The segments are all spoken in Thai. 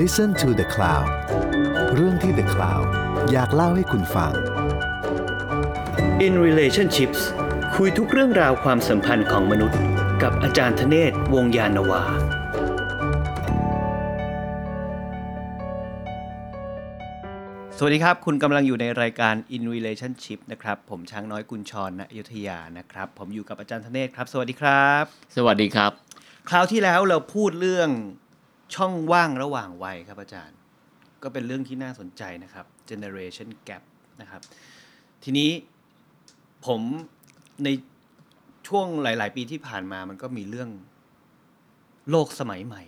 Listen to the Cloud เรื่องที่ The Cloud อยากเล่าให้คุณฟัง In Relationships คุยทุกเรื่องราวความสัมพันธ์ของมนุษย์ กับอาจารย์ธเนศวงศ์ยานนาวา สวัสดีครับ คุณกำลังอยู่ในรายการ In Relationship นะครับ ผมช้างน้อยกุญชรณอยุธยานะครับ ผมอยู่กับอาจารย์ธเนศครับ สวัสดีครับ สวัสดีครับ คราวที่แล้วเราพูดเรื่อง ช่องว่างระหว่างวัยครับอาจารย์ ก็เป็นเรื่องที่น่าสนใจนะครับ generation gap นะครับ ทีนี้ผมในช่วงหลาย ๆ ปีที่ผ่านมามันก็มีเรื่องโลกสมัยใหม่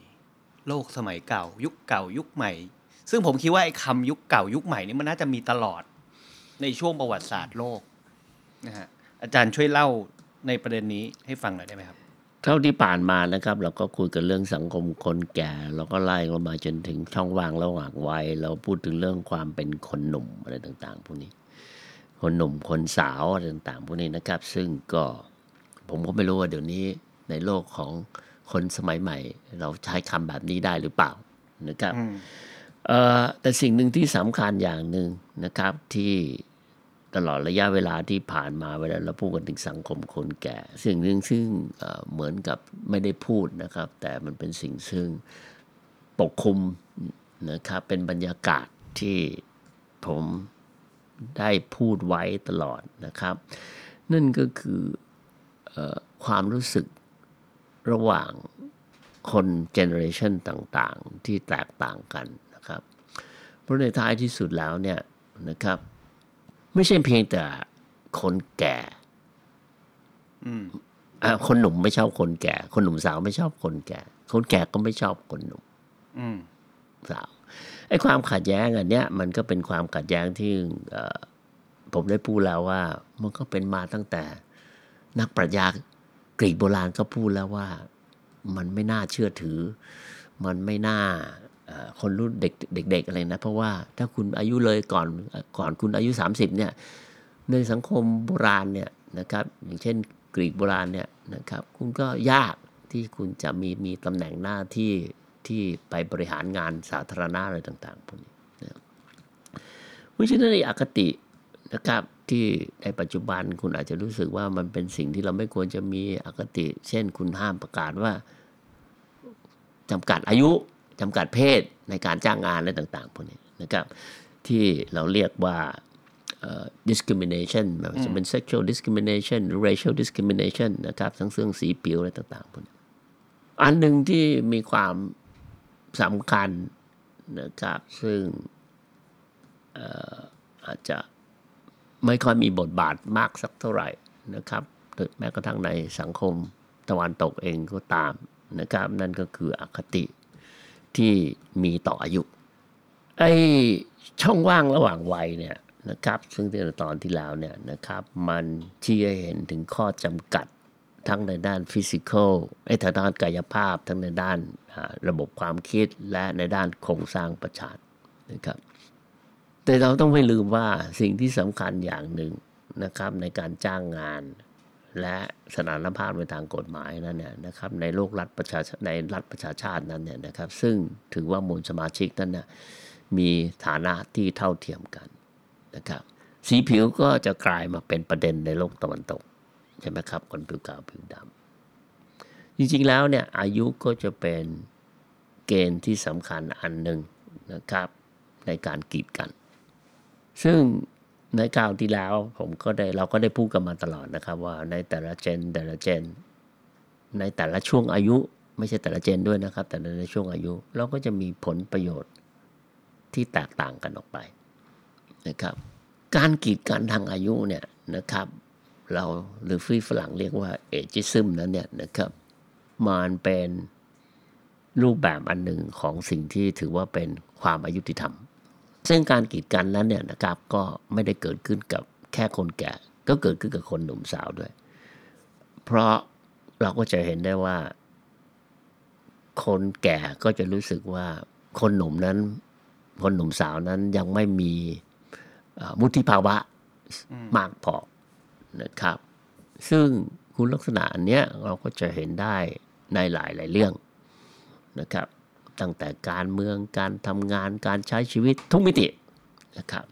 โลกสมัยเก่า ยุคเก่า ยุคใหม่ ซึ่งผมคิดว่าไอ้คำยุคเก่ายุคใหม่นี่มันน่าจะมีตลอดในช่วงประวัติศาสตร์โลกนะฮะอาจารย์ช่วยเล่าในประเด็นนี้ให้ฟังหน่อยได้ไหมครับ เท่าที่ผ่านมานะครับ เราก็คุยกันเรื่องสังคมคนแก่ เราก็ไล่ลงมาจนถึงช่องว่างระหว่างวัยเราพูดถึงเรื่องความเป็นคนหนุ่มอะไรต่างๆพวกนี้ คนหนุ่มคนสาวอะไรต่างๆพวกนี้นะครับ ซึ่งก็ผมก็ไม่รู้ว่าเดี๋ยวนี้ในโลกของคนสมัยใหม่ เราใช้คำแบบนี้ได้หรือเปล่านะครับอืมเอ่อแต่สิ่งหนึ่งที่สำคัญอย่างหนึ่งนะครับที่ ตลอดระยะเวลาที่ผ่านมาเวลาเราพูดกันถึงสังคมคนแก่ สิ่งหนึ่งซึ่งเหมือนกับไม่ได้พูดนะครับ แต่มันเป็นสิ่งซึ่งปกคลุมนะครับเป็นบรรยากาศที่ผมได้พูดไว้ตลอดนะครับ นั่นก็คืออความรู้สึกระหว่างคน generation ต่างๆ ที่แตกต่างกันนะครับ เพราะในท้ายที่สุดแล้วเนี่ยนะครับ ไม่ใช่เพียงแต่คนแก่อืมอะคนหนุ่มไม่ชอบคนแก่ คนหนุ่มสาวไม่ชอบคนแก่ คนแก่ก็ไม่ชอบคนหนุ่มอืมสาวไอ้ความขัดแย้งอันเนี้ยมันก็เป็นความขัดแย้งที่เอ่อผมได้พูดแล้วว่า มันก็เป็นมาตั้งแต่ นักปรัชญากรีกโบราณก็พูดแล้วว่า มันไม่น่าเชื่อถือ มันไม่น่าเอ่อ คนรุ่นเด็กเด็กๆอะไรนะ เพราะว่าถ้าคุณอายุเลยก่อนก่อนคุณอายุ 30เนี่ยในสังคมโบราณเนี่ยนะครับอย่างเช่นกรีกโบราณเนี่ยนะครับคุณก็ยากที่คุณจะมีมีตำแหน่งหน้าที่ที่ไปบริหารงานสาธารณะอะไรต่างๆพวกนี้นะครับเพราะฉะนั้นในอคตินะครับที่ในปัจจุบันคุณอาจจะรู้สึกว่ามันเป็นสิ่งที่เราไม่ควรจะมีอคติ เช่นคุณห้ามประกาศว่าจำกัดอายุ จำกัดเพศในการจ้างงานอะไรต่างๆพวกนี้นะครับที่เราเรียกว่า discrimination ไม่ว่าจะเป็น sexual discrimination หรือ racial discrimination นะครับทั้งเรื่องสีผิวอะไรต่างๆพวกนี้อันหนึ่งที่มีความสำคัญนะครับซึ่งอาจจะไม่ค่อยมีบทบาทมากสักเท่าไหร่นะครับแม้กระทั่งในสังคมตะวันตกเองก็ตามนะครับ นั่นก็คืออคติ ที่มีต่ออายุ ไอ้ช่องว่างระหว่างวัยเนี่ยนะครับ ซึ่งในตอนที่แล้วเนี่ยนะครับ มันชี้ให้เห็นถึงข้อจำกัดทั้งในด้านฟิสิกอลไอ้ทางด้านกายภาพ ทั้งในด้านระบบความคิดและในด้านโครงสร้างประชาชนนะครับ แต่เราต้องไม่ลืมว่าสิ่งที่สำคัญอย่างหนึ่งนะครับในการจ้างงาน และสถานภาพในทางกฎหมายนั้นเนี่ยนะครับในโลกรัฐประชาในรัฐประชาชาตินั้นเนี่ยนะครับซึ่งถือว่ามวลสมาชิกนั้นนะมีฐานะที่เท่าเทียมกันนะครับสีผิวก็จะกลายมาเป็นประเด็นในโลกตะวันตกใช่ไหมครับคนผิวขาวผิวดำจริงๆแล้วเนี่ยอายุก็จะเป็นเกณฑ์ที่สำคัญอันหนึ่งนะครับในการกีดกัน ซึ่ง ในคราวที่แล้วผมก็ได้เราก็ได้พูดกันมาตลอดนะครับ ว่าในแต่ละเจนแต่ละเจน ในแต่ละช่วงอายุ ไม่ใช่แต่ละเจนด้วยนะครับ แต่ในช่วงอายุเราก็จะมีผลประโยชน์ที่แตกต่างกันออกไปนะครับ การกีดกันทางอายุเนี่ยนะครับ เราหรือฟีฝรั่งเรียกว่าเอจิซึมนั้นเนี่ยนะครับ มันเป็นรูปแบบอันหนึ่งของสิ่งที่ถือว่าเป็นความอายุติธรรม ซึ่งการกีดกันนั้นเนี่ยนะครับก็ไม่ได้เกิดขึ้นกับแค่คนแก่ ก็เกิดขึ้นกับคนหนุ่มสาวด้วย เพราะเราก็จะเห็นได้ว่า คนแก่ก็จะรู้สึกว่าคนหนุ่มนั้น คนหนุ่มสาวนั้นยังไม่มีเอ่อวุฒิภาวะมากพอนะครับ ซึ่งคุณลักษณะอันเนี้ยเราก็จะเห็นได้ในหลายหลายเรื่องนะครับ ตั้งแต่การเมืองการทำงานการใช้ชีวิตทุกมิตินะครับ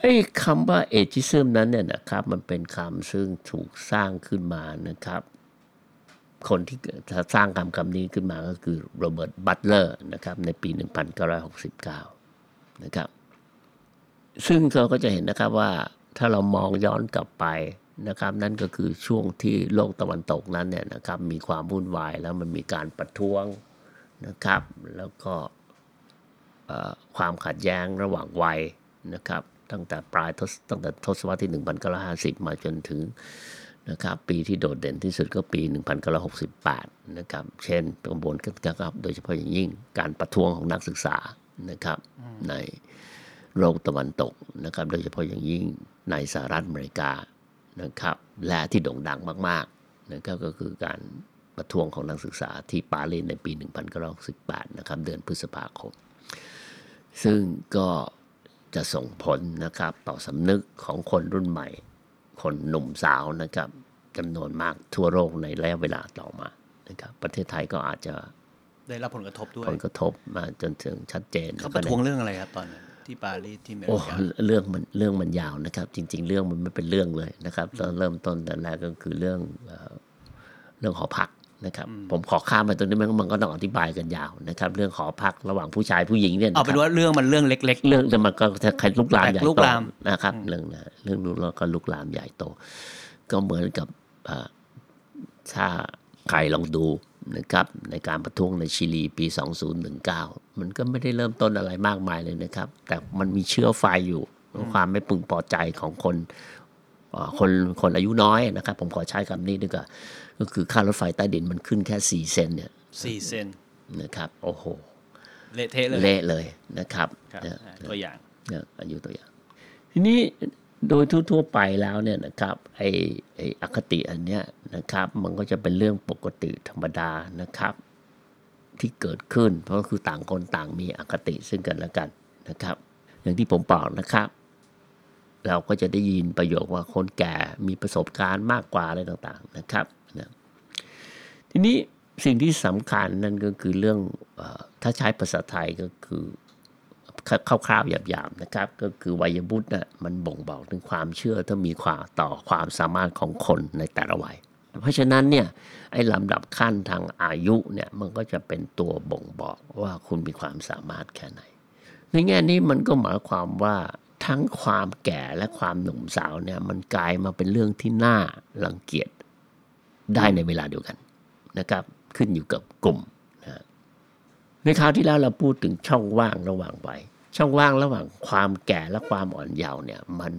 ไอ้คำว่าเอจิซึมนั้นเนี่ยนะครับมันเป็นคำซึ่งถูกสร้างขึ้นมานะครับ คนที่สร้างคำคำนี้ขึ้นมาก็คือโรเบิร์ตบัตเลอร์นะครับในปี 1969 นะครับ ซึ่งเราก็จะเห็นนะครับว่าถ้าเรามองย้อนกลับไปนะครับนั่นก็คือช่วงที่โลกตะวันตกนั้นเนี่ยนะครับมีความวุ่นวายแล้วมันมีการประท้วง นะครับ แล้วก็เอ่อความขัดแย้งระหว่างวัยนะครับ ตั้งแต่ปลายทศตั้งแต่ทศวรรษที่ 1950 มาจนถึงนะครับปีที่โดดเด่นที่สุดก็ปี 1968 นะครับ เช่นกระบวนการครับโดยเฉพาะอย่างยิ่งการประท้วงของนักศึกษานะครับในโลกตะวันตกนะครับ โดยเฉพาะอย่างยิ่งในสหรัฐอเมริกานะครับ และที่โด่งดังมากๆนะครับก็คือการ ประท้วงของนักศึกษาที่ปารีสในปี 1968 นะครับ เดือนพฤษภาคม ซึ่งก็จะส่งผลนะครับต่อสำนึกของคนรุ่นใหม่ คนหนุ่มสาวนะครับจำนวนมากทั่วโลกในระยะเวลาต่อมานะครับประเทศไทยก็อาจจะได้รับผลกระทบด้วยผลกระทบมาจนถึงชัดเจนเขาประท้วงเรื่องอะไรครับตอนนั้นที่ปารีสที่อเมโอ้ริกาเรื่องมันเรื่องมันยาวนะครับ จริง ๆ เรื่องมันไม่เป็นเรื่องเลยนะครับตอนเริ่มต้นแต่แรกก็คือเรื่องเอ่อเรื่องหอพัก นะครับผมขอข้ามไปตรงนี้มันมันก็ต้องอธิบายกันยาวนะครับ เรื่องหอพักระหว่างผู้ชายผู้หญิงเนี่ยะเอาเป็นครับว่าเรื่องมันเรื่องเล็กเรื่องแต่มันก็ใครลุกลามใหญ่ลุกโตลามนะครับเรื่องนะเรื่องนู้นแล้วก็ลุกลามใหญ่โต ก็เหมือนกับอ่าถ้าใครลองดูนะครับในการประท้วงในชิลีปี 2019 มันก็ไม่ได้เริ่มต้นอะไรมากมายเลยนะครับ แต่มันมีเชื้อไฟอยู่ความไม่พึงพอใจของคนเอ่อคนคนอายุน้อยนะครับ ผมขอใช้คำนี้ดีกว่า ก็คือค่ารถไฟใต้ดินมันขึ้นแค่ 4 เซนเนี่ยๆสี่เซนนะครับ โอ้โห เละเทะเลยเละเลยนะครับครับเนี่ยอ่าตัวอย่างเนี่ยอายุตัวอย่าง ทีนี้โดยทั่วๆไปแล้วเนี่ยนะครับไอ้ไอ้อคติอันเนี้ยนะครับ มันก็จะเป็นเรื่องปกติธรรมดานะครับ ที่เกิดขึ้น เพราะคือต่างคนต่างมีอคติซึ่งกันและกันนะครับ อย่างที่ผมบอกนะครับ เราก็จะได้ยินประโยคว่าคนแก่มีประสบการณ์มากกว่าอะไรต่างๆนะครับนะ ทีนี้สิ่งที่สำคัญนั่นก็คือเรื่องอถ้าใช้ภาษาไทยก็คือคร่าวๆหยาบๆนะครับ ก็คือวัยวุฒิน่ะมันบ่งบอกถึงความเชื่อถ้ามีความต่อความสามารถของคนในแต่ละวัย เพราะฉะนั้นเนี่ยไอ้ลำดับขั้นทางอายุเนี่ยมันก็จะเป็นตัวบ่งบอกว่าคุณมีความสามารถแค่ไหน ในแง่นี้มันก็หมายความว่าทั้งความแก่และความหนุ่มสาวเนี่ยมันกลายมาเป็นเรื่องที่น่ารังเกียจได้ในเวลาเดียวกัน นะครับขึ้นอยู่กับกลุ่มนะในคราวที่แล้วเราพูดถึงช่องว่างระหว่างวัยช่องว่างระหว่างความแก่และความอ่อนเยาว์เนี่ยมัน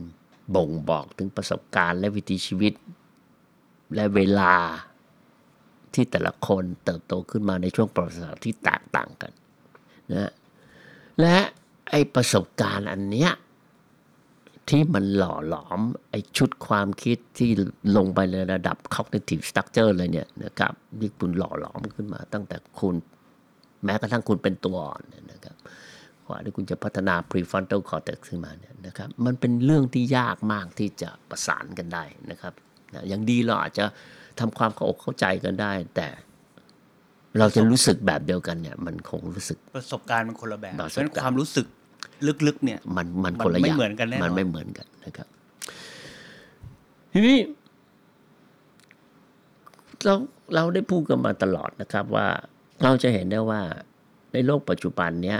บ่งบอกถึงประสบการณ์และวิถีชีวิต และเวลาที่แต่ละคนเติบโตขึ้นมาในช่วงประวัติศาสตร์ที่แตกต่างกันนะและไอประสบการณ์อันเนี้ย ที่มันหล่อหลอมไอชุดความคิดที่ลงไปในระดับ cognitive structure เลยเนี่ยนะครับที่คุณหล่อหลอมขึ้นมา ตั้งแต่คุณแม้กระทั่งคุณเป็นตัวอ่อนเนี่ยนะครับกว่าที่คุณจะพัฒนา prefrontal cortex ขึ้นมาเนี่ยนะครับมันเป็นเรื่องที่ยากมากที่จะประสานกันได้นะครับนะอย่างดีเราอาจจะทำความเข้าอกเข้าใจกันได้ แต่เราจะรู้สึกแบบเดียวกันเนี่ย มันคงรู้สึกประสบการณ์มันคนละแบบประเพสบการณ์ราะฉะนั้นความรู้สึก ลึกๆเนี่ย มันมันมันคนละไม่อย่างเหมือนกันแน่นอนมันไม่เหมือนกันนะครับ ทีนี้เราเราได้พูดกันมาตลอดนะครับว่าเราจะเห็นได้ว่าในโลกปัจจุบันเนี้ย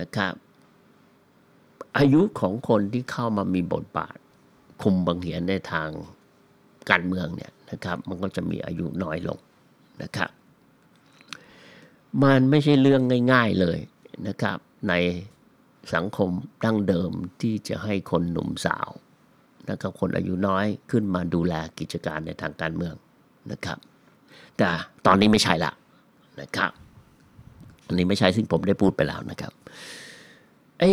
นะครับ อายุของคนที่เข้ามามีบทบาท คุมบังเหียนในทางการเมืองเนี่ยนะครับ มันก็จะมีอายุน้อยลงนะครับ มันไม่ใช่เรื่องง่าย ๆเลยนะครับ ใน สังคมดั้งเดิมที่จะให้คนหนุ่มสาวนะครับคนอายุน้อยขึ้นมาดูแลกิจการในทางการเมืองนะครับ แต่ตอนนี้ไม่ใช่ละนะครับ อันนี้ไม่ใช่ซึ่งผมได้พูดไปแล้วนะครับไอ้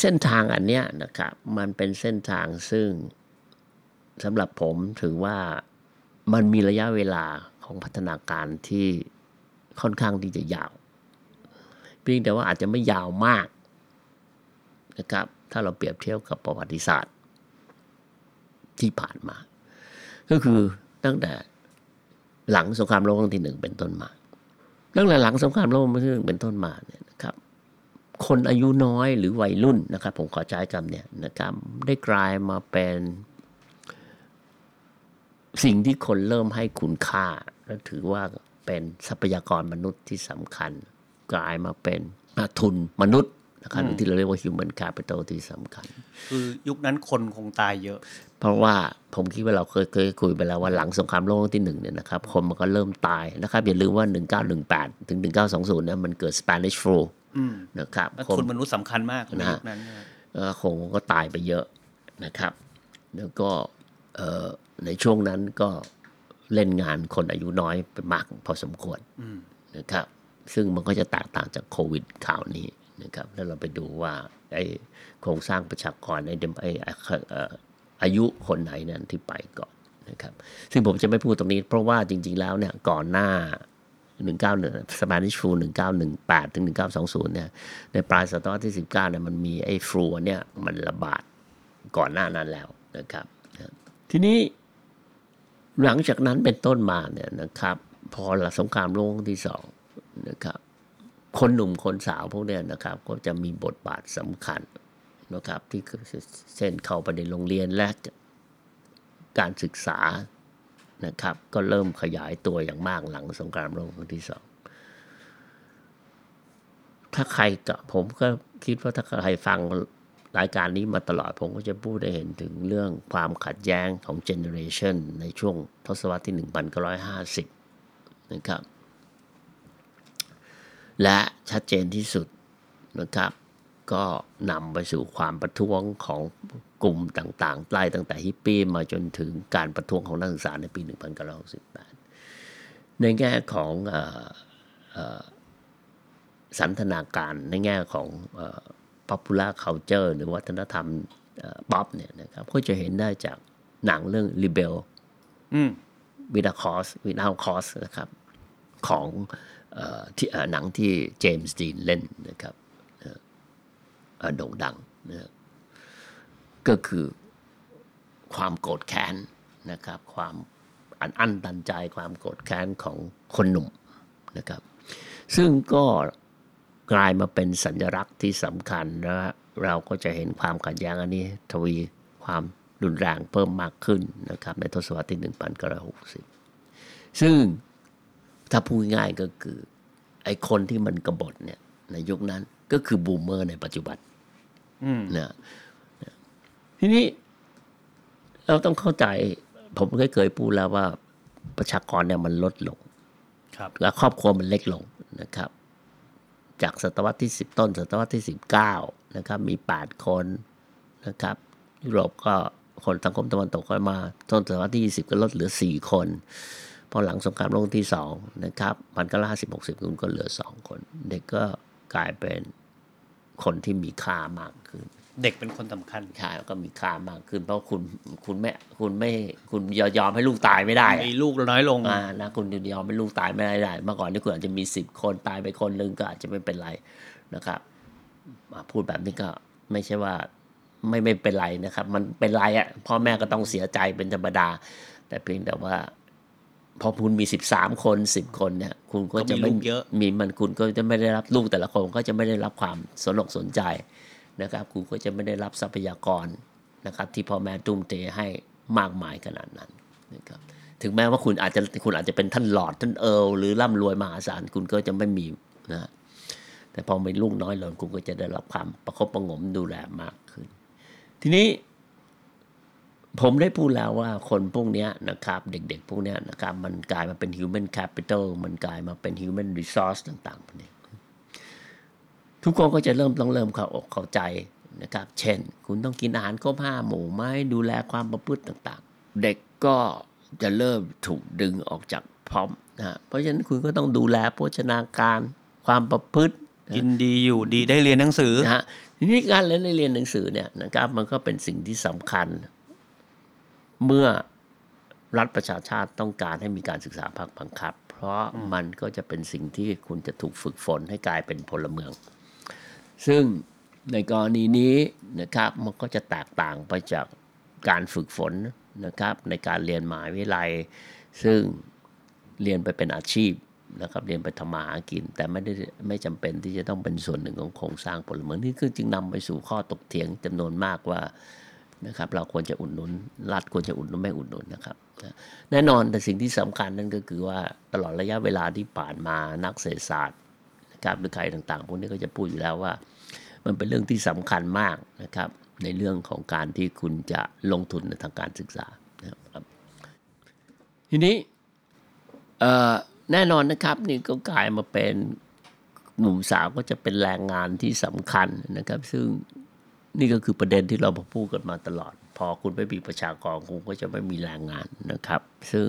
เส้นทางอันเนี้ยนะครับมันเป็นเส้นทางซึ่งสำหรับผมถือว่ามันมีระยะเวลาของพัฒนาการที่ค่อนข้างที่จะยาว เพียงแต่ว่าอาจจะไม่ยาวมาก นะครับ ถ้าเราเปรียบเทียบกับประวัติศาสตร์ ที่ผ่านมา ก็คือตั้งแต่หลังสงครามโลกครั้งที่หนึ่งเป็นต้นมา ตั้งแต่หลังสงครามโลกครั้งที่หนึ่งเป็นต้นมาเนี่ยนะครับ คนอายุน้อยหรือวัยรุ่นนะครับ ผมขอใช้คำเนี่ยนะครับได้กลายมาเป็นสิ่งที่คนเริ่มให้คุณค่า และถือว่าเป็นทรัพยากรมนุษย์ที่สำคัญ กลายมาเป็นทุนมนุษย์ นะครับหรือที่เราเรียกว่า human capital ที่สำคัญ คือยุคนั้นคนคงตายเยอะ เพราะว่าผมคิดว่าเราเคยเคยคุยไปแล้วว่าหลังสงครามโลกครั้งที่หนึ่งเนี่ยนะครับคนมันก็เริ่มตายนะครับ อย่าลืมว่า 1918 ถึง 1920เนี่ยมันเกิด Spanish flu อืมนะครับแล้วคนคนมนุษย์สำคัญมากในนะฮะยุคนั้นนะครับเอ่อคงก็ตายไปเยอะนะครับ แล้วก็เอ่อในช่วงนั้นก็เล่นงานคนอายุน้อยไปมากพอสมควรนะครับ ซึ่งมันก็จะแตกต่างจากโควิดข่าวนี้ นะครับแล้วเราไปดูว่าไอ้โครงสร้างประชากรไอ้เดมไอ้อายุคนไหนนั้นที่ไปก่อนนะครับซึ่งผมจะไม่พูดตรงนี้ เพราะว่าจริง ๆ แล้วเนี่ยก่อนหน้า 191 Spanish flu 1918 ถึง 1920 เนี่ยในปลายศตวรรษที่ 19เนี่ยมันมีไอ้ฟลูเนี่ยมันระบาดก่อนหน้านั้นแล้วนะครับ ทีนี้หลังจากนั้นเป็นต้นมาเนี่ยนะครับ พอหลังสงครามโลกครั้งที่สองนะครับ คนหนุ่มคนสาวพวกเนี้ยนะครับ ก็จะมีบทบาทสำคัญนะครับ ที่เช่นเข้าไปในโรงเรียนและการศึกษานะครับ ก็เริ่มขยายตัวอย่างมากหลังสงครามโลกครั้งที่สองถ้าใครกับผมก็คิดว่าถ้าใครฟังรายการนี้มาตลอดผมก็จะพูดได้เห็นถึงเรื่องความขัดแย้งของเจเนอเรชันในช่วงทศวรรษที่ 1950 นะครับ และชัดเจนที่สุดนะครับ ก็นำไปสู่ความประท้วงของกลุ่มต่างๆไล่ตั้งแต่ฮิปปี้มาจนถึงการประท้วงของนักศึกษาในปี 1968 ในแง่ของเออเอ่อสันทนาการในแง่ของเอ่อ popular culture หรือวัฒนธรรมป๊อปเนี่ยนะครับก็จะเห็นได้จากหนังเรื่อง Rebel อืม without cause without cause นะครับ ของเออ ที่หนังที่เจมส์ดีนเล่นนะครับโด่งดังนะก็คือความโกรธแค้นนะครับ ความอันอั้นตันใจความโกรธแค้นของคนหนุ่มนะครับ ซึ่งก็กลายมาเป็นสัญลักษณ์ที่สำคัญและเราก็จะเห็นความขัดแย้งอันนี้ทวีความรุนแรงเพิ่มมากขึ้นนะครับในทศวรรษที่ 1960 ซึ่ง ถ้าพูดง่ายก็คือ ไอ้คนที่มันกบฏเนี่ย ในยุคนั้นก็คือบูมเมอร์ในปัจจุบันอืมนะทีนี้ เราต้องเข้าใจ ผมก็เคยพูดแล้วว่าประชากรเนี่ยมันลดลง ครับ และครอบครัวมันเล็กลงนะครับ จากศตวรรษที่10ต้น ศตวรรษที่19นะครับ มี8คนนะครับยุโรปก็คนสังคมตะวันตกก็มาต้นศตวรรษที่20ก็ลดเหลือ4คน พอหลังสงครามโลกที่2นะครับมันก็ล่าสิบหกสิบคุณก็เหลือ2คน เด็กก็กลายเป็นคนที่มีค่ามากขึ้น เด็กเป็นคนสำคัญใช่แล้วก็มีค่ามากขึ้น เพราะคุณคุณไม่คุณไม่คุณยอมให้ลูกตายไม่ได้อะมีลูกน้อยลงอ่านะคุณยอมให้ลูกตายไม่ได้ได้เมื่อก่อนนี่คุณอาจจะมีสิบคนตายไปคนหนึ่งก็อาจจะไม่เป็นไรนะครับมาพูดแบบนี้ก็ไม่ใช่ว่าไม่ไม่เป็นไรนะครับ มันเป็นไรอะ่ะพ่อแม่ก็ต้องเสียใจเป็นธรรมดา แต่เพียงแต่ว่า พอคุณมีสิบสามคนสิบคนเนี่ยคุณก็จะไม่ก็มีลูกเยอะมีมันคุณก็จะไม่ได้รับลูกแต่ละคนก็จะไม่ได้รับความสนอกสนใจนะครับ คุณก็จะไม่ได้รับทรัพยากรนะครับ ที่พ่อแม่ตุ้มเทให้มากมายขนาดนั้นนะครับถึงแม้ว่าคุณอาจจะคุณอาจจะเป็นท่านหลอร์ดท่านเอิร์ลหรือร่ำรวยมหาศาลคุณก็จะไม่มีนะแต่พอมีลูกน้อยลงคุณก็จะได้รับความประคบประหงมดูแลมากขึ้น ทีนี้ ผมได้พูดแล้วว่าคนพวกเนี้ยนะครับ เด็กๆ พวกเนี้ยนะครับ มันกลายมาเป็น human capital มันกลายมาเป็น human resource ต่างๆพวกนี้ทุกคนก็จะเริ่มต้องเริ่มเข้าอกเข้าใจนะครับ เช่น คุณต้องกินอาหารครบห้าหมู่ไหมดูแลความประพฤติต่างๆ เด็กก็จะเริ่มถูกดึงออกจากพร้อมนะฮะเพราะฉะนั้นคุณก็ต้องดูแลโภชนาการความประพฤติกินดีอยู่ดีได้เรียนหนังสือนะฮะทีนี้การเรียนเรียนหนังสือเนี่ยนะครับมันก็เป็นสิ่งที่สำคัญ เมื่อรัฐประชาชาติต้องการให้มีการศึกษาภาคบังคับ เพราะมันก็จะเป็นสิ่งที่คุณจะถูกฝึกฝนให้กลายเป็นพลเมือง ซึ่งในกรณีนี้นะครับมันก็จะแตกต่างไปจากการฝึกฝนนะครับในการเรียนมหาวิทยาลัย ซึ่งเรียนไปเป็นอาชีพนะครับเรียนไปทำมาหากิน แต่ไม่ได้ไม่จำเป็นที่จะต้องเป็นส่วนหนึ่งของโครงสร้างพลเมืองนี่คือจึงนำไปสู่ข้อตกเถียงจำนวนมากว่า นะครับ เราควรจะอุดหนุน รัฐควรจะอุดหนุนไม่อุดหนุนนะครับ แน่นอนแต่สิ่งที่สำคัญนั่นก็คือว่าตลอดระยะเวลาที่ผ่านมานักเศรษฐศาสตร์นะครับหรือใครต่าง ๆ พวกนี้ก็จะพูดอยู่แล้วว่า มันเป็นเรื่องที่สำคัญมากนะครับ ในเรื่องของการที่คุณจะลงทุนในทางการศึกษานะครับ ทีนี้แน่นอนนะครับนี่ก็กลายมาเป็นหนุ่มสาวก็จะเป็นแรงงานที่สำคัญนะครับ ซึ่ง นี่ก็คือประเด็นที่เราพูดกันมาตลอด พอคุณไม่มีประชากรคุณก็จะไม่มีแรงงานนะครับ ซึ่ง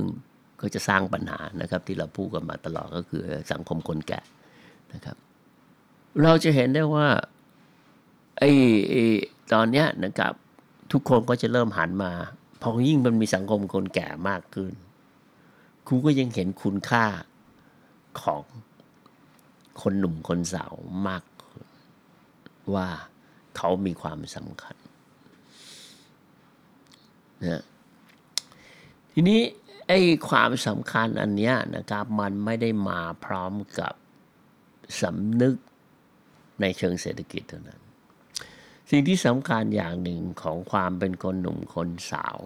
ก็จะสร้างปัญหานะครับ ที่เราพูดกันมาตลอดก็คือสังคมคนแก่นะครับ เราจะเห็นได้ว่าไอ้ตอนเนี้ยนะครับทุกคนก็จะเริ่มหันมาพอยิ่งมันมีสังคมคนแก่มากขึ้น คุณก็ยังเห็นคุณค่าของคนหนุ่มคนสาวมากว่า เขามีความสำคัญนะทีนี้ไอ้ความสำคัญอันเนี้ยนะครับมันไม่ได้มาพร้อมกับสำนึกในเชิงเศรษฐกิจเท่านั้น สิ่งที่สำคัญอย่างหนึ่งของความเป็นคนหนุ่มคนสาว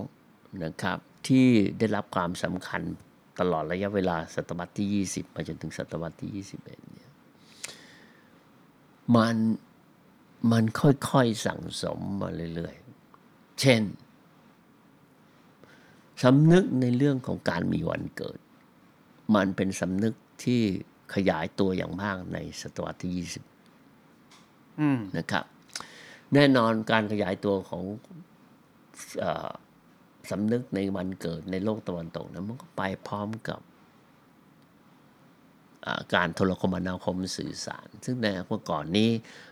นะครับ ที่ได้รับความสำคัญตลอดระยะเวลาศตวรรษที่ 20 มาจนถึงศตวรรษที่ 21เนี่ยมัน มันค่อยๆสั่งสมมาเรื่อยๆ เช่นสำนึกในเรื่องของการมีวันเกิด มันเป็นสำนึกที่ขยายตัวอย่างมากในศตวรรษที่ 20 นะครับ แน่นอนการขยายตัวของอสำนึกในวันเกิดในโลกตะวันตกนะมันก็ไปพร้อมกับ การโทรคมนาคมสื่อสาร ซึ่งในเมื่อก่อนนี้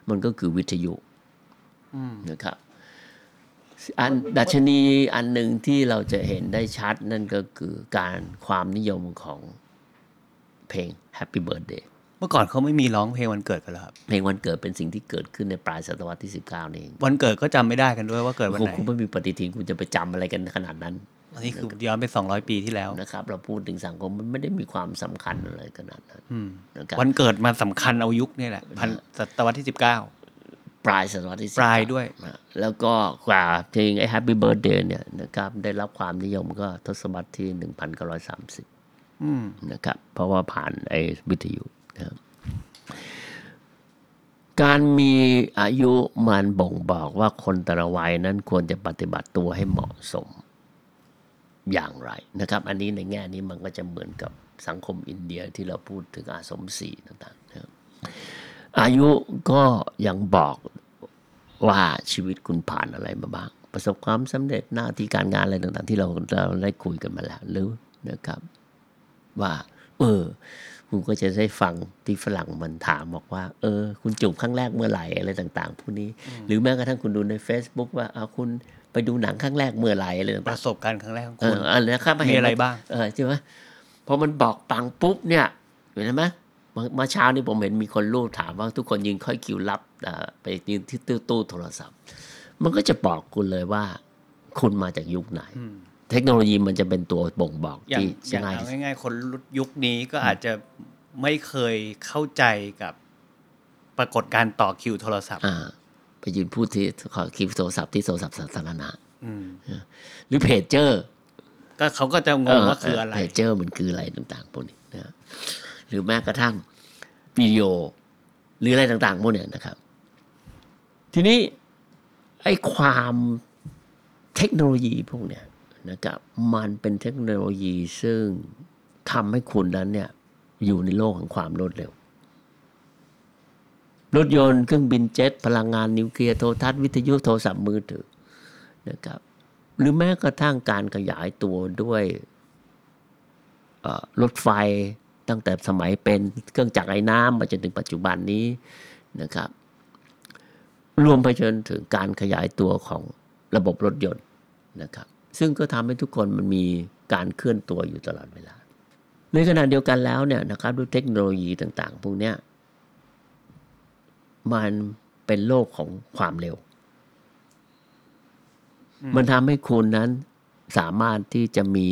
มันก็คือวิทยุนะครับอันดัชนีอันหนึ่งที่เราจะเห็นได้ชัดนั่นก็คือการความนิยมของเพลง Happy Birthday เมื่อก่อนเขาไม่มีร้องเพลงวันเกิดกันหรอครับ เพลงวันเกิดเป็นสิ่งที่เกิดขึ้นในปลายศตวรรษที่ 19นี่เองวันเกิดก็จำไม่ได้กันด้วยว่าเกิดวันไหนคุณไม่มีปฏิทินคุณจะไปจำอะไรกันขนาดนั้น อันนี้คือย้อนไปสองร้อยปีที่แล้วนะครับ เราพูดถึงสังคมมันไม่ได้มีความสำคัญอะไรขนาดนั้นนะครับวันเกิดมาสำคัญเอายุคนี่แหละพันศตวรรษที่สิบเก้าปลายศตวรรษที่ปลายด้วย แล้วก็กว่าเพลงไอ้ Happy Birthday เนี่ยนะครับได้รับความนิยมก็ทศวรรษที่หนึ่งพันเก้าร้อยสามสิบนะครับเพราะว่าผ่านไอ้วิทยุนะครับการมีอายุมันบ่งบอกว่าคนแต่ละวัยนั้นควรจะปฏิบัติตัวให้เหมาะสม อย่างไรนะครับ อันนี้ในแง่นี้มันก็จะเหมือนกับสังคมอินเดียที่เราพูดถึงอาสมสีต่างๆนะครับอายุก็ยังบอกว่าชีวิตคุณผ่านอะไรมาบ้าง ประสบความสำเร็จหน้าที่การงานอะไรต่างๆ ที่เราเราได้คุยกันมาแล้วหรือนะครับ ว่า เออ คุณก็จะได้ฟังที่ฝรั่งมันถามบอกว่า เออ คุณจูบครั้งแรกเมื่อไหร่อะไรต่าง ๆ พวกนี้ หรือแม้กระทั่งคุณดูใน Facebook ว่าเอาคุณ ไปดูหนังครั้งแรกเมื่อไหร่อะไรประสบการณ์ครั้งแรกของเอคุณออะไรนะครับมีอะไรบ้างเออใช่ไหมพอมันบอกปังปุ๊บเนี่ยเห็นไหมเมื่อเช้านี้ผมเห็นมีคนรูปถามว่าทุกคนยืนค่อยคิวรับไปยืนที่ตู้ตู้โทรศัพท์ มันก็จะบอกคุณเลยว่า คุณมาจากยุคไหน เทคโนโลยีมันจะเป็นตัวบ่งบอกอย่างที่อย่างง่ายเอาที่สุดง่ายๆคนรุ่นยุคนี้ก็อาจจะไม่เคยเข้าใจกับปรากฏการณ์ต่อคิวโทรศัพท์อ่า ไปยืนพูดที่ขอคิวโทรศัพท์ที่โทรศัพท์สาธารณะอืมหรือเพจเจอร์ก็เขาก็จะงงว่าคืออะไรเพจเจอร์มันคืออะไรต่าง ๆ พวกนี้นะหรือแม้กระทั่งวิดีโอ หรืออะไรต่างๆพวกเนี้ยนะครับ ทีนี้ไอ้ความเทคโนโลยีพวกเนี้ยนะครับมันเป็นเทคโนโลยีซึ่งทำให้คุณนั้นเนี่ย อยู่ในโลกของความรวดเร็ว รถยนต์เครื่องบินเจ็ต พลังงานนิวเคลียร์โทรทัศน์วิทยุโทรศัพท์มือถือนะครับหรือแม้กระทั่งการขยายตัวด้วยรถไฟตั้งแต่สมัยเป็นเครื่องจักรไอ้น้ำมาจนถึงปัจจุบันนี้นะครับ รวมไปจนถึงการขยายตัวของระบบรถยนต์นะครับ ซึ่งก็ทำให้ทุกคนมันมีการเคลื่อนตัวอยู่ตลอดเวลา ในขณะเดียวกันแล้วเนี่ยนะครับด้วยเทคโนโลยีต่าง ๆ พวกเนี้ย มันเป็นโลกของความเร็ว มันทำให้คุณนั้นสามารถที่จะมี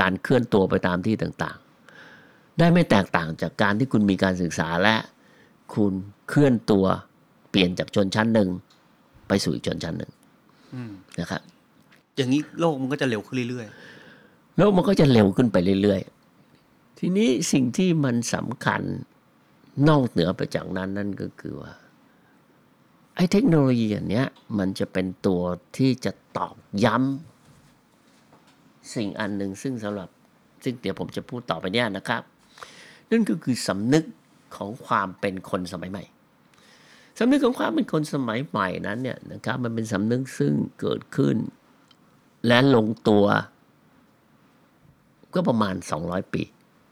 การเคลื่อนตัวไปตามที่ต่างๆ ได้ไม่แตกต่างจากการที่คุณมีการศึกษาและ คุณเคลื่อนตัวเปลี่ยนจากชนชั้นหนึ่ง ไปสู่อีกชนชั้นหนึ่งอืมนะครับ อย่างนี้โลกมันก็จะเร็วขึ้นเรื่อยแล้วมันก็จะเร็วขึ้นไปเรื่อยๆ ทีนี้สิ่งที่มันสำคัญ นอกเหนือไปจากนั้นนั่นก็คือว่าไอ้เทคโนโลยีอันเนี้ยมันจะเป็นตัวที่จะตอกย้ำสิ่งอันหนึ่งซึ่งสำหรับซึ่งเดี๋ยวผมจะพูดต่อไปเนี่ยนะครับ นั่นก็คือสำนึกของความเป็นคนสมัยใหม่สำนึกของความเป็นคนสมัยใหม่นั้นเนี่ยนะครับมันเป็นสำนึกซึ่งเกิดขึ้น และลงตัว ก็ประมาณ 200 ปี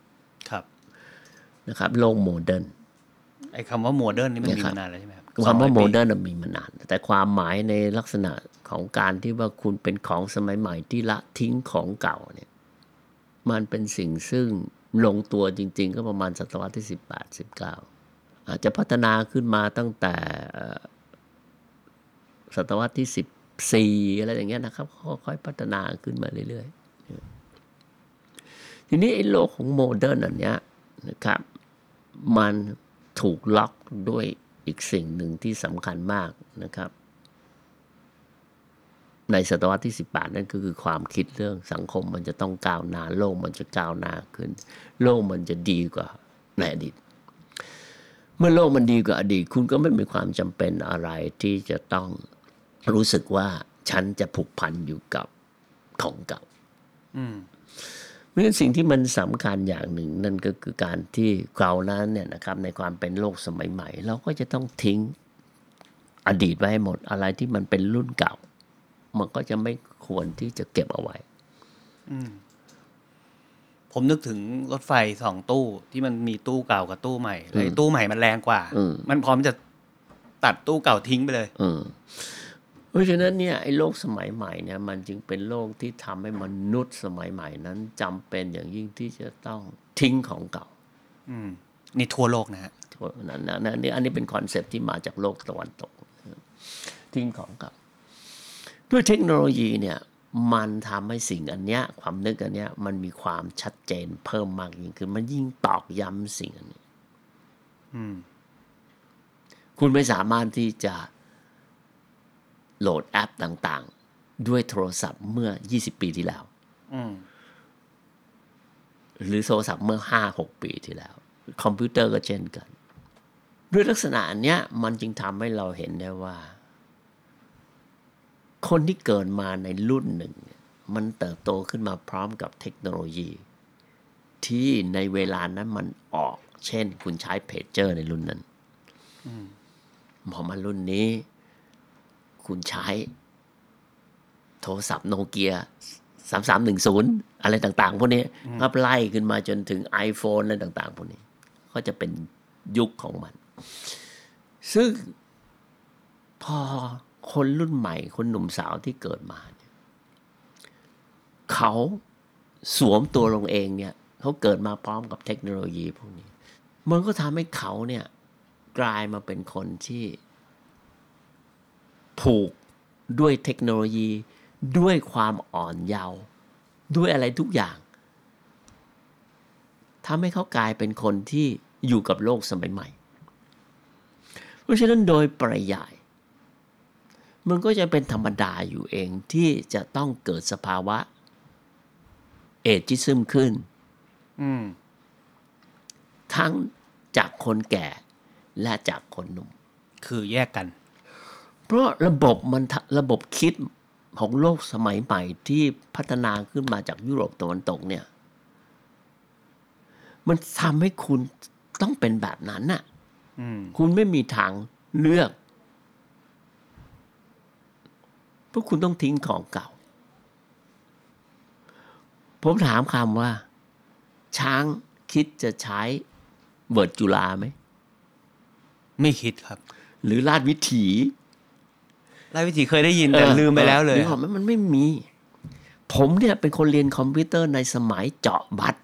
ๆครับนะครับ โลก modern ไอ้คำว่า modern นี่มันมีนะครับมานานแล้วใช่ไหมครับคำว่า200ปี modern มีมานาน แต่ความหมายในลักษณะของการที่ว่าคุณเป็นของสมัยใหม่ที่ละทิ้งของเก่าเนี่ย มันเป็นสิ่งซึ่งลงตัวจริง ๆ ก็ประมาณศตวรรษที่สิบแปดสิบเก้าอาจจะพัฒนาขึ้นมาตั้งแต่เอ่อศตวรรษที่สิบสี่อะไรอย่างเงี้ยนะครับค่อยๆพัฒนาขึ้นมาเรื่อยๆ ทีนี้ไอ้โลกของโมเดิร์นอันเนี้ยนะครับ มัน ถูกล็อกด้วยอีกสิ่งหนึ่งที่สำคัญมากนะครับ ในศตวรรษที่ 18 นั่นก็คือความคิดเรื่องสังคมมันจะต้องก้าวหน้าโลกมันจะก้าวหน้าขึ้น โลกมันจะดีกว่าในอดีต เมื่อโลกมันดีกว่าอดีต คุณก็ไม่มีความจำเป็นอะไรที่จะต้องรู้สึกว่าฉันจะผูกพันอยู่กับของเก่าอื ราะฉะนั้นสิ่งที่มันสำคัญอย่างหนึ่งนั่นก็คือการที่เรานั้นเนี่ยนะครับในความเป็นโลกสมัยใหม่ เราก็จะต้องทิ้งอดีตไว้ให้หมดอะไรที่มันเป็นรุ่นเก่า มันก็จะไม่ควรที่จะเก็บเอาไว้ผมนึกถึงรถไฟสองตู้ที่มันมีตู้เก่ากับตู้ใหม่เลยอืมตู้ใหม่มันแรงกว่าอืมมันพร้อมจะตัดตู้เก่าทิ้งไปเลยอืมเพ ราะฉะนั้นเนี่ยไอ้โลกสมัยใหม่เนี่ยมันจึงเป็นโลกที่ทำให้มนุษย์สมัยใหม่นั้นจำเป็นอย่างยิ่งที่จะต้องทิ้งของเก่าอืมนี่ทั่วโลกนะฮะนั่นนะนั่นนี่อันนี้เป็น concept ที่มาจากโลกตะวันตก ทิ้งของเก่าด้วยเทคโนโลยีเนี่ยมันทำให้สิ่งอันเนี้ยความนึกอันเนี้ยมันมีความชัดเจนเพิ่มมากยิ่งขึ้นมันยิ่งตอกย้ำสิ่งอันนี้อืมคุณไม่สามารถที่จะ load app ต่างๆ ด้วยโทรศัพท์เมื่อ 20 ปีที่แล้วอืมหรือโทรศัพท์เมื่อ 5-6 ปีที่แล้ว คอมพิวเตอร์ก็เช่นกันด้วยลักษณะอันเนี้ยมันจึงทำให้เราเห็นได้ว่า คนที่เกิดมาในรุ่นหนึ่งเนี่ยมันเติบโตขึ้นมาพร้อมกับเทคโนโลยี ที่ในเวลานั้นมันออก เช่น คุณใช้เพจเจอร์ในรุ่นนั้นพอมารุ่นนี้ คุณใช้ โทรศัพท์โนเกียสามสามหนึ่งศูนย์อะไรต่าง ๆ พวกนี้ก็ไล่ขึ้นมาจนถึง iPhone อะไรต่าง ๆ พวกนี้ ก็จะเป็นยุคของมัน ซึ่งพอคนรุ่นใหม่ คนหนุ่มสาวที่เกิดมาเนี่ยเขาสวมตัวลงเองเนี่ย เขาเกิดมาพร้อมกับเทคโนโลยีพวกนี้ มันก็ทำให้เขาเนี่ยกลายมาเป็นคนที่ ผูกด้วยเทคโนโลยี ด้วยความอ่อนเยาว์ด้วยอะไรทุกอย่างทำให้เขากลายเป็นคนที่อยู่กับโลกสมัยใหม่ เพราะฉะนั้นโดยปริยาย มันก็จะเป็นธรรมดาอยู่เองที่จะต้องเกิดสภาวะ เอจิซึมขึ้นอืมทั้งจากคนแก่และจากคนหนุ่ม คือแยกกัน เพราะระบบมันทะระบบคิดของโลกสมัยใหม่ที่พัฒนาขึ้นมาจากยุโรปตะวันตกเนี่ย มันทำให้คุณต้องเป็นแบบนั้นน่ะอืมคุณไม่มีทางเลือกเพราะคุณต้องทิ้งของเก่า ผมถามคำว่า ช้างคิดจะใช้ Word จุฬาไหม ไม่คิดครับ หรือราชวิถี ราชวิถีเคยได้ยินแต่ลืมไปแล้วเลยนึกออกไหมมมันไม่มี ผมเนี่ยเป็นคนเรียนคอมพิวเตอร์ในสมัยเจาะบัตร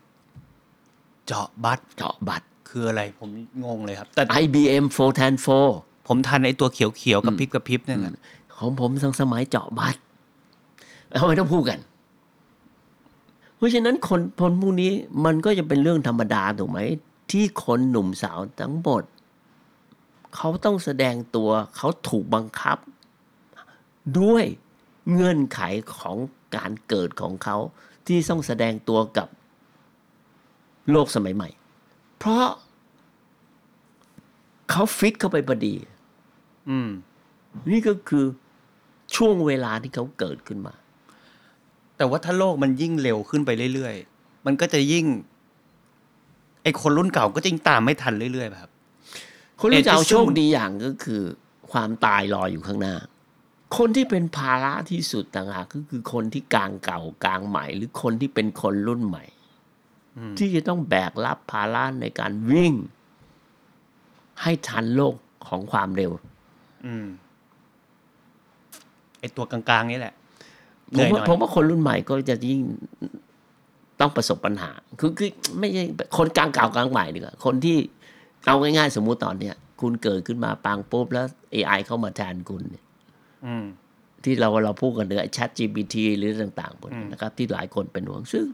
เจาะบัตร เจาะบัตร คืออะไรผมงงเลยครับ แต่ IBM 410ผมทันไอ้ตัวเขียวๆกับพริบกับพริบนั่นแหละของผมทันสมัยเจาะบัตรทำไมต้องพูดกันราะฉะนั้นคนคนพวกนี้มันก็จะเป็นเรื่องธรรมดาถูกไหม ที่คนหนุ่มสาวทั้งหมดเขาต้องแสดงตัวเขาถูกบังคับ ด้วยเงื่อนไขของการเกิดของเขาที่ต้องแสดงตัวกับโลกสมัยใหม่ เพราะเขาฟิตเข้าไปพอดี อืม นี่ก็คือช่วงเวลาที่เขาเกิดขึ้นมา แต่ว่าถ้าโลกมันยิ่งเร็วขึ้นไปเรื่อยๆ มันก็จะยิ่งไอคนรุ่นเก่าก็จะยิ่งตามไม่ทันเรื่อยๆแบบคนที่จะเอา Ageism โชคดีอย่างก็คือ ความตายรออยู่ข้างหน้า คนที่เป็นภาระที่สุดต่างหากก็คือคนที่กลางเก่ากลางใหม่ หรือคนที่เป็นคนรุ่นใหม่ ที่จะต้องแบกรับภาระในการวิ่ง ให้ทันโลกของความเร็วอืมไอตัวกลางๆนี่แหละเหผมนื่อยหว่าน่อยผมว่าคนรุ่นใหม่ก็จะยิ่งต้องประสบปัญหา คือคือไม่ใช่คนกลางเก่ากลางใหม่ดีกว่าคนที่เอาง่ายๆ สมมุติตอนเนี้ยคุณเกิดขึ้นมาปังปุ๊บแล้ว AI เข้ามาแทนคุณเนี่ยอืม ที่เราเราพูดกันเนื้อ Chat GPT หรือต่างๆพวกนี้นะครับ ที่หลายคนเป็นห่วงซึ่ง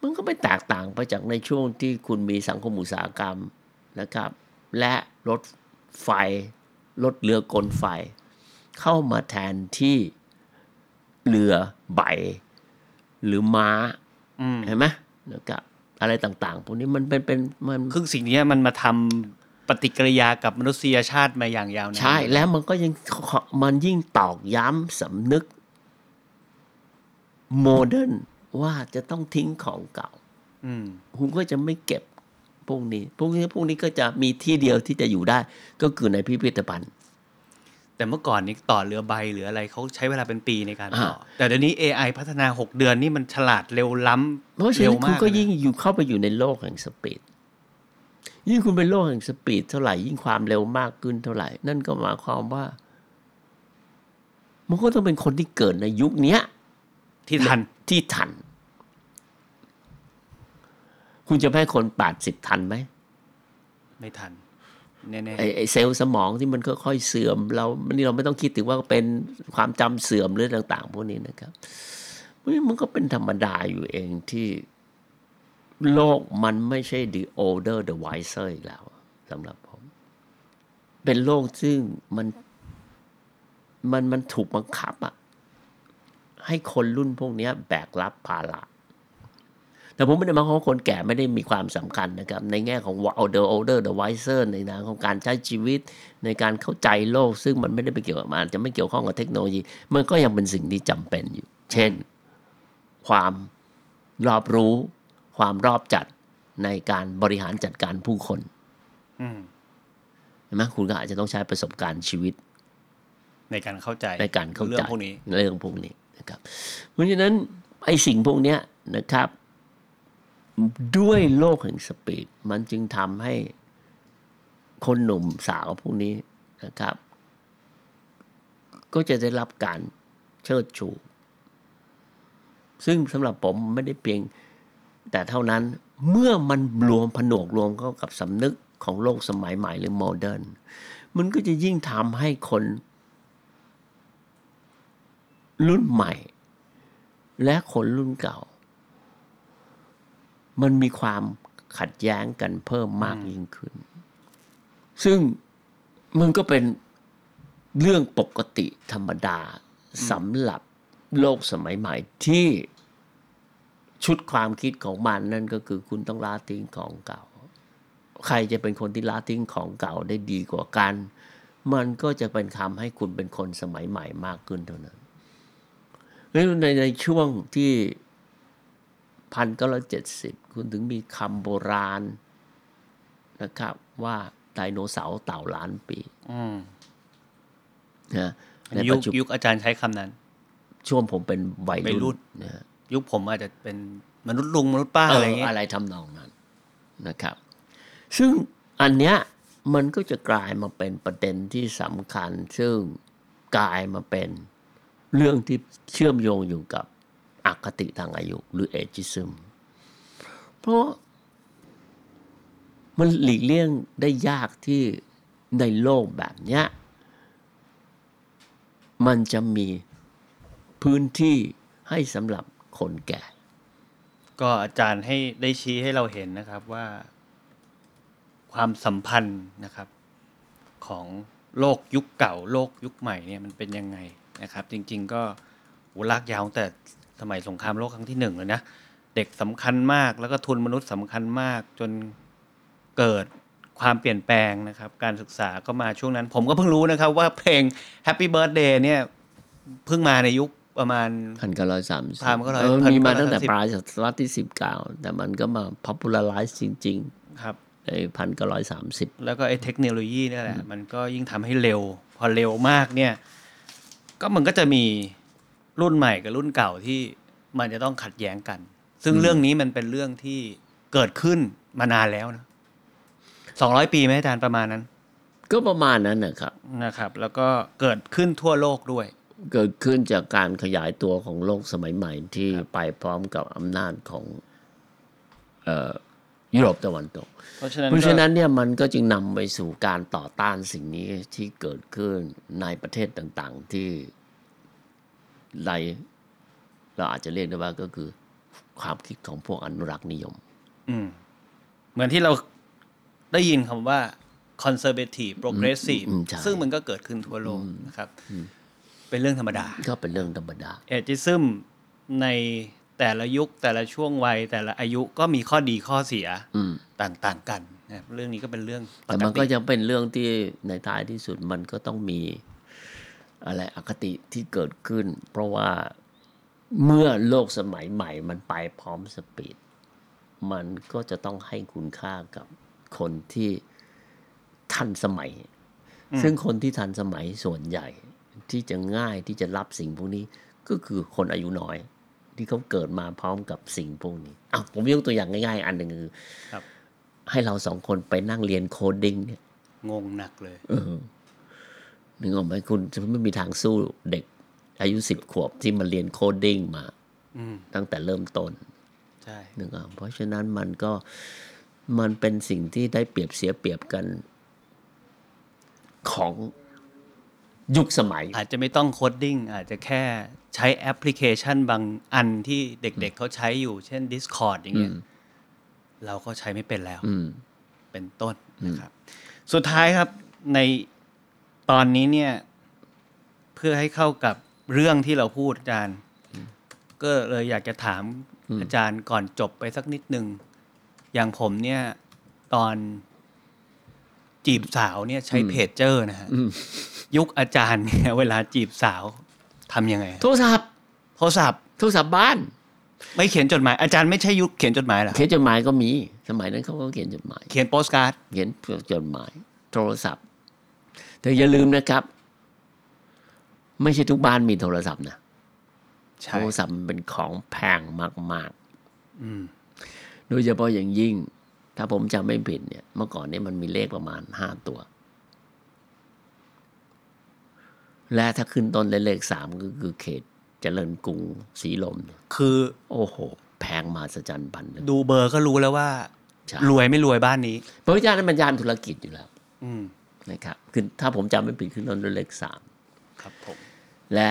มันก็ไม่แตกต่างไปจากในช่วงที่คุณมีสังคมอุตสาหกรรมนะครับ และรถไฟรถเรือกลไฟ เข้ามาแทนที่เรือใบ หรือม้าอืมเห็นไหมนะครับอะไรต่างๆพวกนี้มันเป็นเป็นมันคือสิ่งเนี้ยมันมาทำป ฏิกิริยากับมนุษยชาติมาอย่างยาวนานใช่ แล้วมันก็ยังมันยิ่งตอกย้ำสำนึกโมเดิร์นว่าจะต้องทิ้งของเก่าอืมคุณก็จะไม่เก็บพวกนี้ พวกนี้พวกนี้ก็จะมีที่เดียวที่จะอยู่ได้ ก็คือในพิพิธภัณฑ์ แต่เมื่อก่อนนี้ต่อเรือใบหรืออะไรเขาใช้เวลาเป็นปีในการต่ออ่าแต่เดี๋ยวนี้ AI พัฒนา 6 เดือนนี่มันฉลาดเร็วล้ำเพราะฉะเร็นั้วนคุณมากก็เลยิ่งนะอยู่เข้าไปอยู่ในโลกแห่งสปีด ยิ่งคุณเป็นโลกแห่งสปีดเท่าไหร่ ยิ่งความเร็วมากขึ้นเท่าไหร่ นั่นก็หมายความว่า มันก็ต้องเป็นคนที่เกิดในยุคเนี้ยที่ทันที่ทัน คุณจะให้คนแปดสิบทันไหม ไม่ทันแน่ไอ้ไอ้เซลล์สมองที่มันค่อยๆเสื่อม เรานี่เราไม่ต้องคิดถึงว่าเป็นความจำเสื่อมหรือต่าง ๆ พวกนี้นะครับเพราะฉะนั้นมันก็เป็นธรรมดาอยู่เองที่ โลกมันไม่ใช่ the older the wiser อีกแล้วสำหรับผม เป็นโลกซึ่งมันมันมันถูกบังคับอะให้คนรุ่นพวกนี้แบกรับภาระแต่ผมไม่ได้มายความว่าคนแก่ไม่ได้มีความสำคัญนะครับ ในแง่ของ older older the wiser ในนามของการใช้ชีวิตในการเข้าใจโลก ซึ่งมันไม่ได้ไปเกี่ยวกับมันจะไม่เกี่ยวข้องกับเทคโนโลยี มันก็ยังเป็นสิ่งที่จำเป็นอยู่ เช่น ความรอบรู้ ความรอบจัดในการบริหารจัดการผู้คนๆอืมเห็นไหมคุณก็อาจจะต้องใช้ประสบการณ์ชีวิต ในการเข้าใจในการเข้าเรื่ใจองพวกนี้เรื่องพวกนี้นะครับ เพราะฉะนั้นไอ้สิ่งพวกเนี้ยนะครับ ด้วยโลกแห่งสปีดมันจึงทำให้คนหนุ่มสาวพวกนี้นะครับ ก็จะได้รับการเชิดชู ซึ่งสำหรับผมไม่ได้เพียง แต่เท่านั้นเมื่อมันรวมผนวกรวมเข้ากับสำนึกของโลกสมัยใหม่หรือโมเดิร์นมันก็จะยิ่งทำให้คน รุ่นใหม่ และคนรุ่นเก่า มันมีความขัดแย้งกันเพิ่มมากยิ่งขึ้น ซึ่งมันก็เป็นเรื่องปกติธรรมดาสำหรับโลกสมัยใหม่ที่ ชุดความคิดของมันนั่นก็คือคุณต้องละทิ้งของเก่า ใครจะเป็นคนที่ละทิ้งของเก่าได้ดีกว่ากัน มันก็จะเป็นคำให้คุณเป็นคนสมัยใหม่มากขึ้นเท่านั้นแล้วในในช่วงที่พันเก้าร้อยเจ็ดสิบคุณถึงมีคำโบราณนะครับว่าไดโนเสาร์เต่าล้านปีอืมนะในยุปัคจจุบันยุคอาจารย์ใช้คำนั้น ช่วงผมเป็นวัยวัยรุ่รุ่นนนะฮะ ยุคผมอาจจะเป็นมนุษย์ลุงมนุษย์ป้าเออะไรอเงี้ยอะไรทำนองนั้นนะครับ ซึ่งอันเนี้ยมันก็จะกลายมาเป็นประเด็นที่สำคัญ ซึ่งกลายมาเป็นเรื่องที่เชื่อมโยงอยู่กับอคติทางอายุ หรือเอจิซึม เพราะมันหลีกเลี่ยงได้ยากที่ในโลกแบบเนี้ย มันจะมีพื้นที่ให้สำหรับ คนแก่ ก็อาจารย์ให้ได้ชี้ให้เราเห็นนะครับว่า ความสัมพันธ์นะครับ ของโลกยุคเก่า โลกยุคใหม่เนี่ยมันเป็นยังไงนะครับ จริง ๆ ก็โหลากยาวแต่สมัยสงครามโลกครั้งที่หนึ่งเลยนะเด็กสำคัญมากแล้วก็ทุนมนุษย์สำคัญมากจนเกิดความเปลี่ยนแปลงนะครับ การศึกษาก็มาช่วงนั้น ผมก็เพิ่งรู้นะครับว่าเพลง Happy Birthday เนี่ยเพิ่งมาในยุค ประมาณพันเก้าร้อยสามสิบพันเก้าร้อยเออพันมีเก้าร้มาอยตั้งแต่สามสิบปลายศตวรรษที่สิบเก้าแต่มันก็มา popularize จริงครับๆในพันเก้าร้อยสามสิบแล้วก็ไอ้เทคโนโลยีนี่แหละ มันก็ยิ่งทำให้เร็ว พอเร็วมากเนี่ย ก็มันก็จะมีรุ่นใหม่กับรุ่นเก่าที่มันจะต้องขัดแย้งกัน ซึ่งเรื่องนี้มันเป็นเรื่องที่เกิดขึ้นมานานแล้วนะสองร้อยปีไหมอาจารย์ประมาณนั้น ก็ประมาณนั้นนะครับนะครับ แล้วก็เกิดขึ้นทั่วโลกด้วย เกิดขึ้นจากการขยายตัวของโลกสมัยใหม่ที่ไปพร้อมกับอำนาจของเอ่อยุโรปตะวันตก เพราะฉะนั้นเพราะฉะนั้นก็เนี่ยมันก็จึงนำไปสู่การต่อต้านสิ่งนี้ที่เกิดขึ้นในประเทศต่างๆที่ไรเราอาจจะเรียกได้ว่าก็คือความคิดของพวกอนุรักษ์นิยม อืม เหมือนที่เราได้ยินคำว่า conservative progressive อืมใช่ซึ่งมันก็เกิดขึ้นทั่วโลกนะครับ เป็นเรื่องธรรมดา ก็เป็นเรื่องธรรมดา เอจิซึมในแต่ละยุคแต่ละช่วงวัยแต่ละอายุก็มีข้อดีข้อเสียอืมต่างๆกันนะครับเรื่องนี้ก็เป็นเรื่องปแต่กมันก็ติยังเป็นเรื่องที่ในท้ายที่สุดมันก็ต้องมีอะไรอคติที่เกิดขึ้น เพราะว่าเมื่อโลกสมัยใหม่มันไปพร้อมสปีด มันก็จะต้องให้คุณค่ากับคนที่ทันสมัย ซึ่งคนที่ทันสมัยส่วนใหญ่ ที่จะง่ายที่จะรับสิ่งพวกนี้ ก็คือคนอายุน้อย ที่เขาเกิดมาพร้อมกับสิ่งพวกนี้อะผมยกตัวอย่างง่าย ๆ อันหนึ่งคือครับให้เราสองคนไปนั่งเรียน coding เนี่ยงงหนักเลย เออนึกออกไหมคุณจะไม่มีทางสู้เด็ก อายุสิบขวบที่มาเรียน coding มาอืมตั้งแต่เริ่มต้นใช่นึกออกเพราะฉะนั้นมันก็มันเป็นสิ่งที่ได้เปรียบเสียเปรียบกันของ ยุคสมัย อาจจะไม่ต้อง coding อาจจะแค่ใช้แอปพลิเคชันบางอันที่เด็กๆเขาใช้อยู่ เช่น Discord อย่างเงี้ยอืมเราก็ใช้ไม่เป็นแล้วอืมเป็นต้นนะครับ สุดท้ายครับในตอนนี้เนี่ย เพื่อให้เข้ากับเรื่องที่เราพูดอาจารย์ ก็เลยอยากจะถามอาจารย์ก่อนจบไปสักนิดหนึ่งอย่างผมเนี่ย ตอน จีบสาวเนี่ยใช้เพจเจอร์นะฮะอืมยุคอาจารย์เนี่ยเวลาจีบสาวทำยังไง โทรศัพท์ โทรศัพท์ โทรศัพท์บ้าน ไม่เขียนจดหมายอาจารย์ไม่ใช่ยุคเขียนจดหมายเหรอเขียนจดหมายก็มี สมัยนั้นเขาก็เขียนจดหมาย เขียนโปสการ์ดเขียนจดหมาย โทรศัพท์แต่อย่าลืมนะครับ ไม่ใช่ทุกบ้านมีโทรศัพท์นะใช่โทรศัพท์มันเป็นของแพงมากอืมๆโดยเฉพาะอย่างยิ่ง ถ้าผมจำไม่ผิดเนี่ยเมื่อก่อนเนี่ยมันมีเลขประมาณห้าตัว และถ้าขึ้นต้นด้วยเลขสามก็คือเขตเจริญกรุงสีลมเนี่ยคือ โอ้โห แพงมาสจันพันเลยดูเบอร์ก็รู้แล้วว่าใช่รวยไม่รวยบ้านนี้เพราะว่าย่านนั้นมันย่านธุรกิจอยู่แล้วอืมนะครับคือถ้าผมจำไม่ผิดขึ้นต้นด้วยเลขสามครับผมและ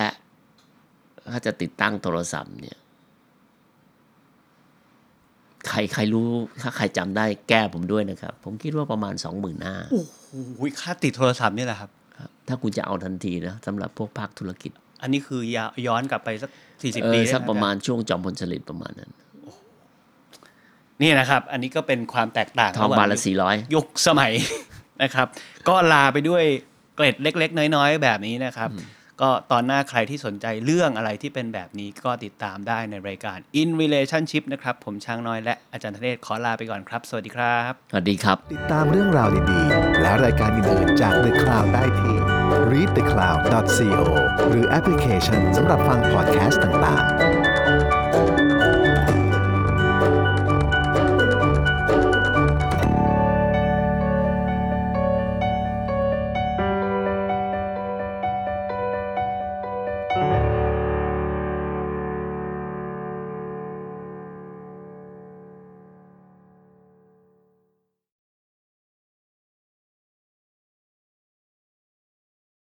ถ้าจะติดตั้งโทรศัพท์เนี่ย ใครใครรู้ถ้าใครจำได้แก้ผมด้วยนะครับ ผมคิดว่าประมาณสองหมื่นห้าโอ้โหค่าติดโทรศัพท์นี่แหละครับ ถ้าคุณจะเอาทันทีนะสำหรับพวกภาคธุรกิจ อันนี้คือยาย้อนกลับไปสักสี่สิบเอปีอได้สักไหประมาณช่วงจอมพลสฤษดิ์ประมาณนั้นนี่นะครับ อันนี้ก็เป็นความแตกต่างทองระหว่บาทละสี่ร้อยยุคสมัยนะครับ ก็ลาไปด้วยเกร็ดเล็ก ๆ น้อย ๆ แบบนี้นะครับ ก็ตอนหน้าใครที่สนใจเรื่องอะไรที่เป็นแบบนี้ก็ติดตามได้ในรายการ In Relationship นะครับ ผมช้างน้อยและอาจารย์ธเนศขอลาไปก่อนครับ สวัสดีครับ สวัสดีครับ ติดตามเรื่องราวดีๆ และรายการอื่นๆจาก The Cloud ได้ที่ readthecloud.co หรือแอปพลิเคชันสำหรับฟังพอดแคสต์ต่างๆ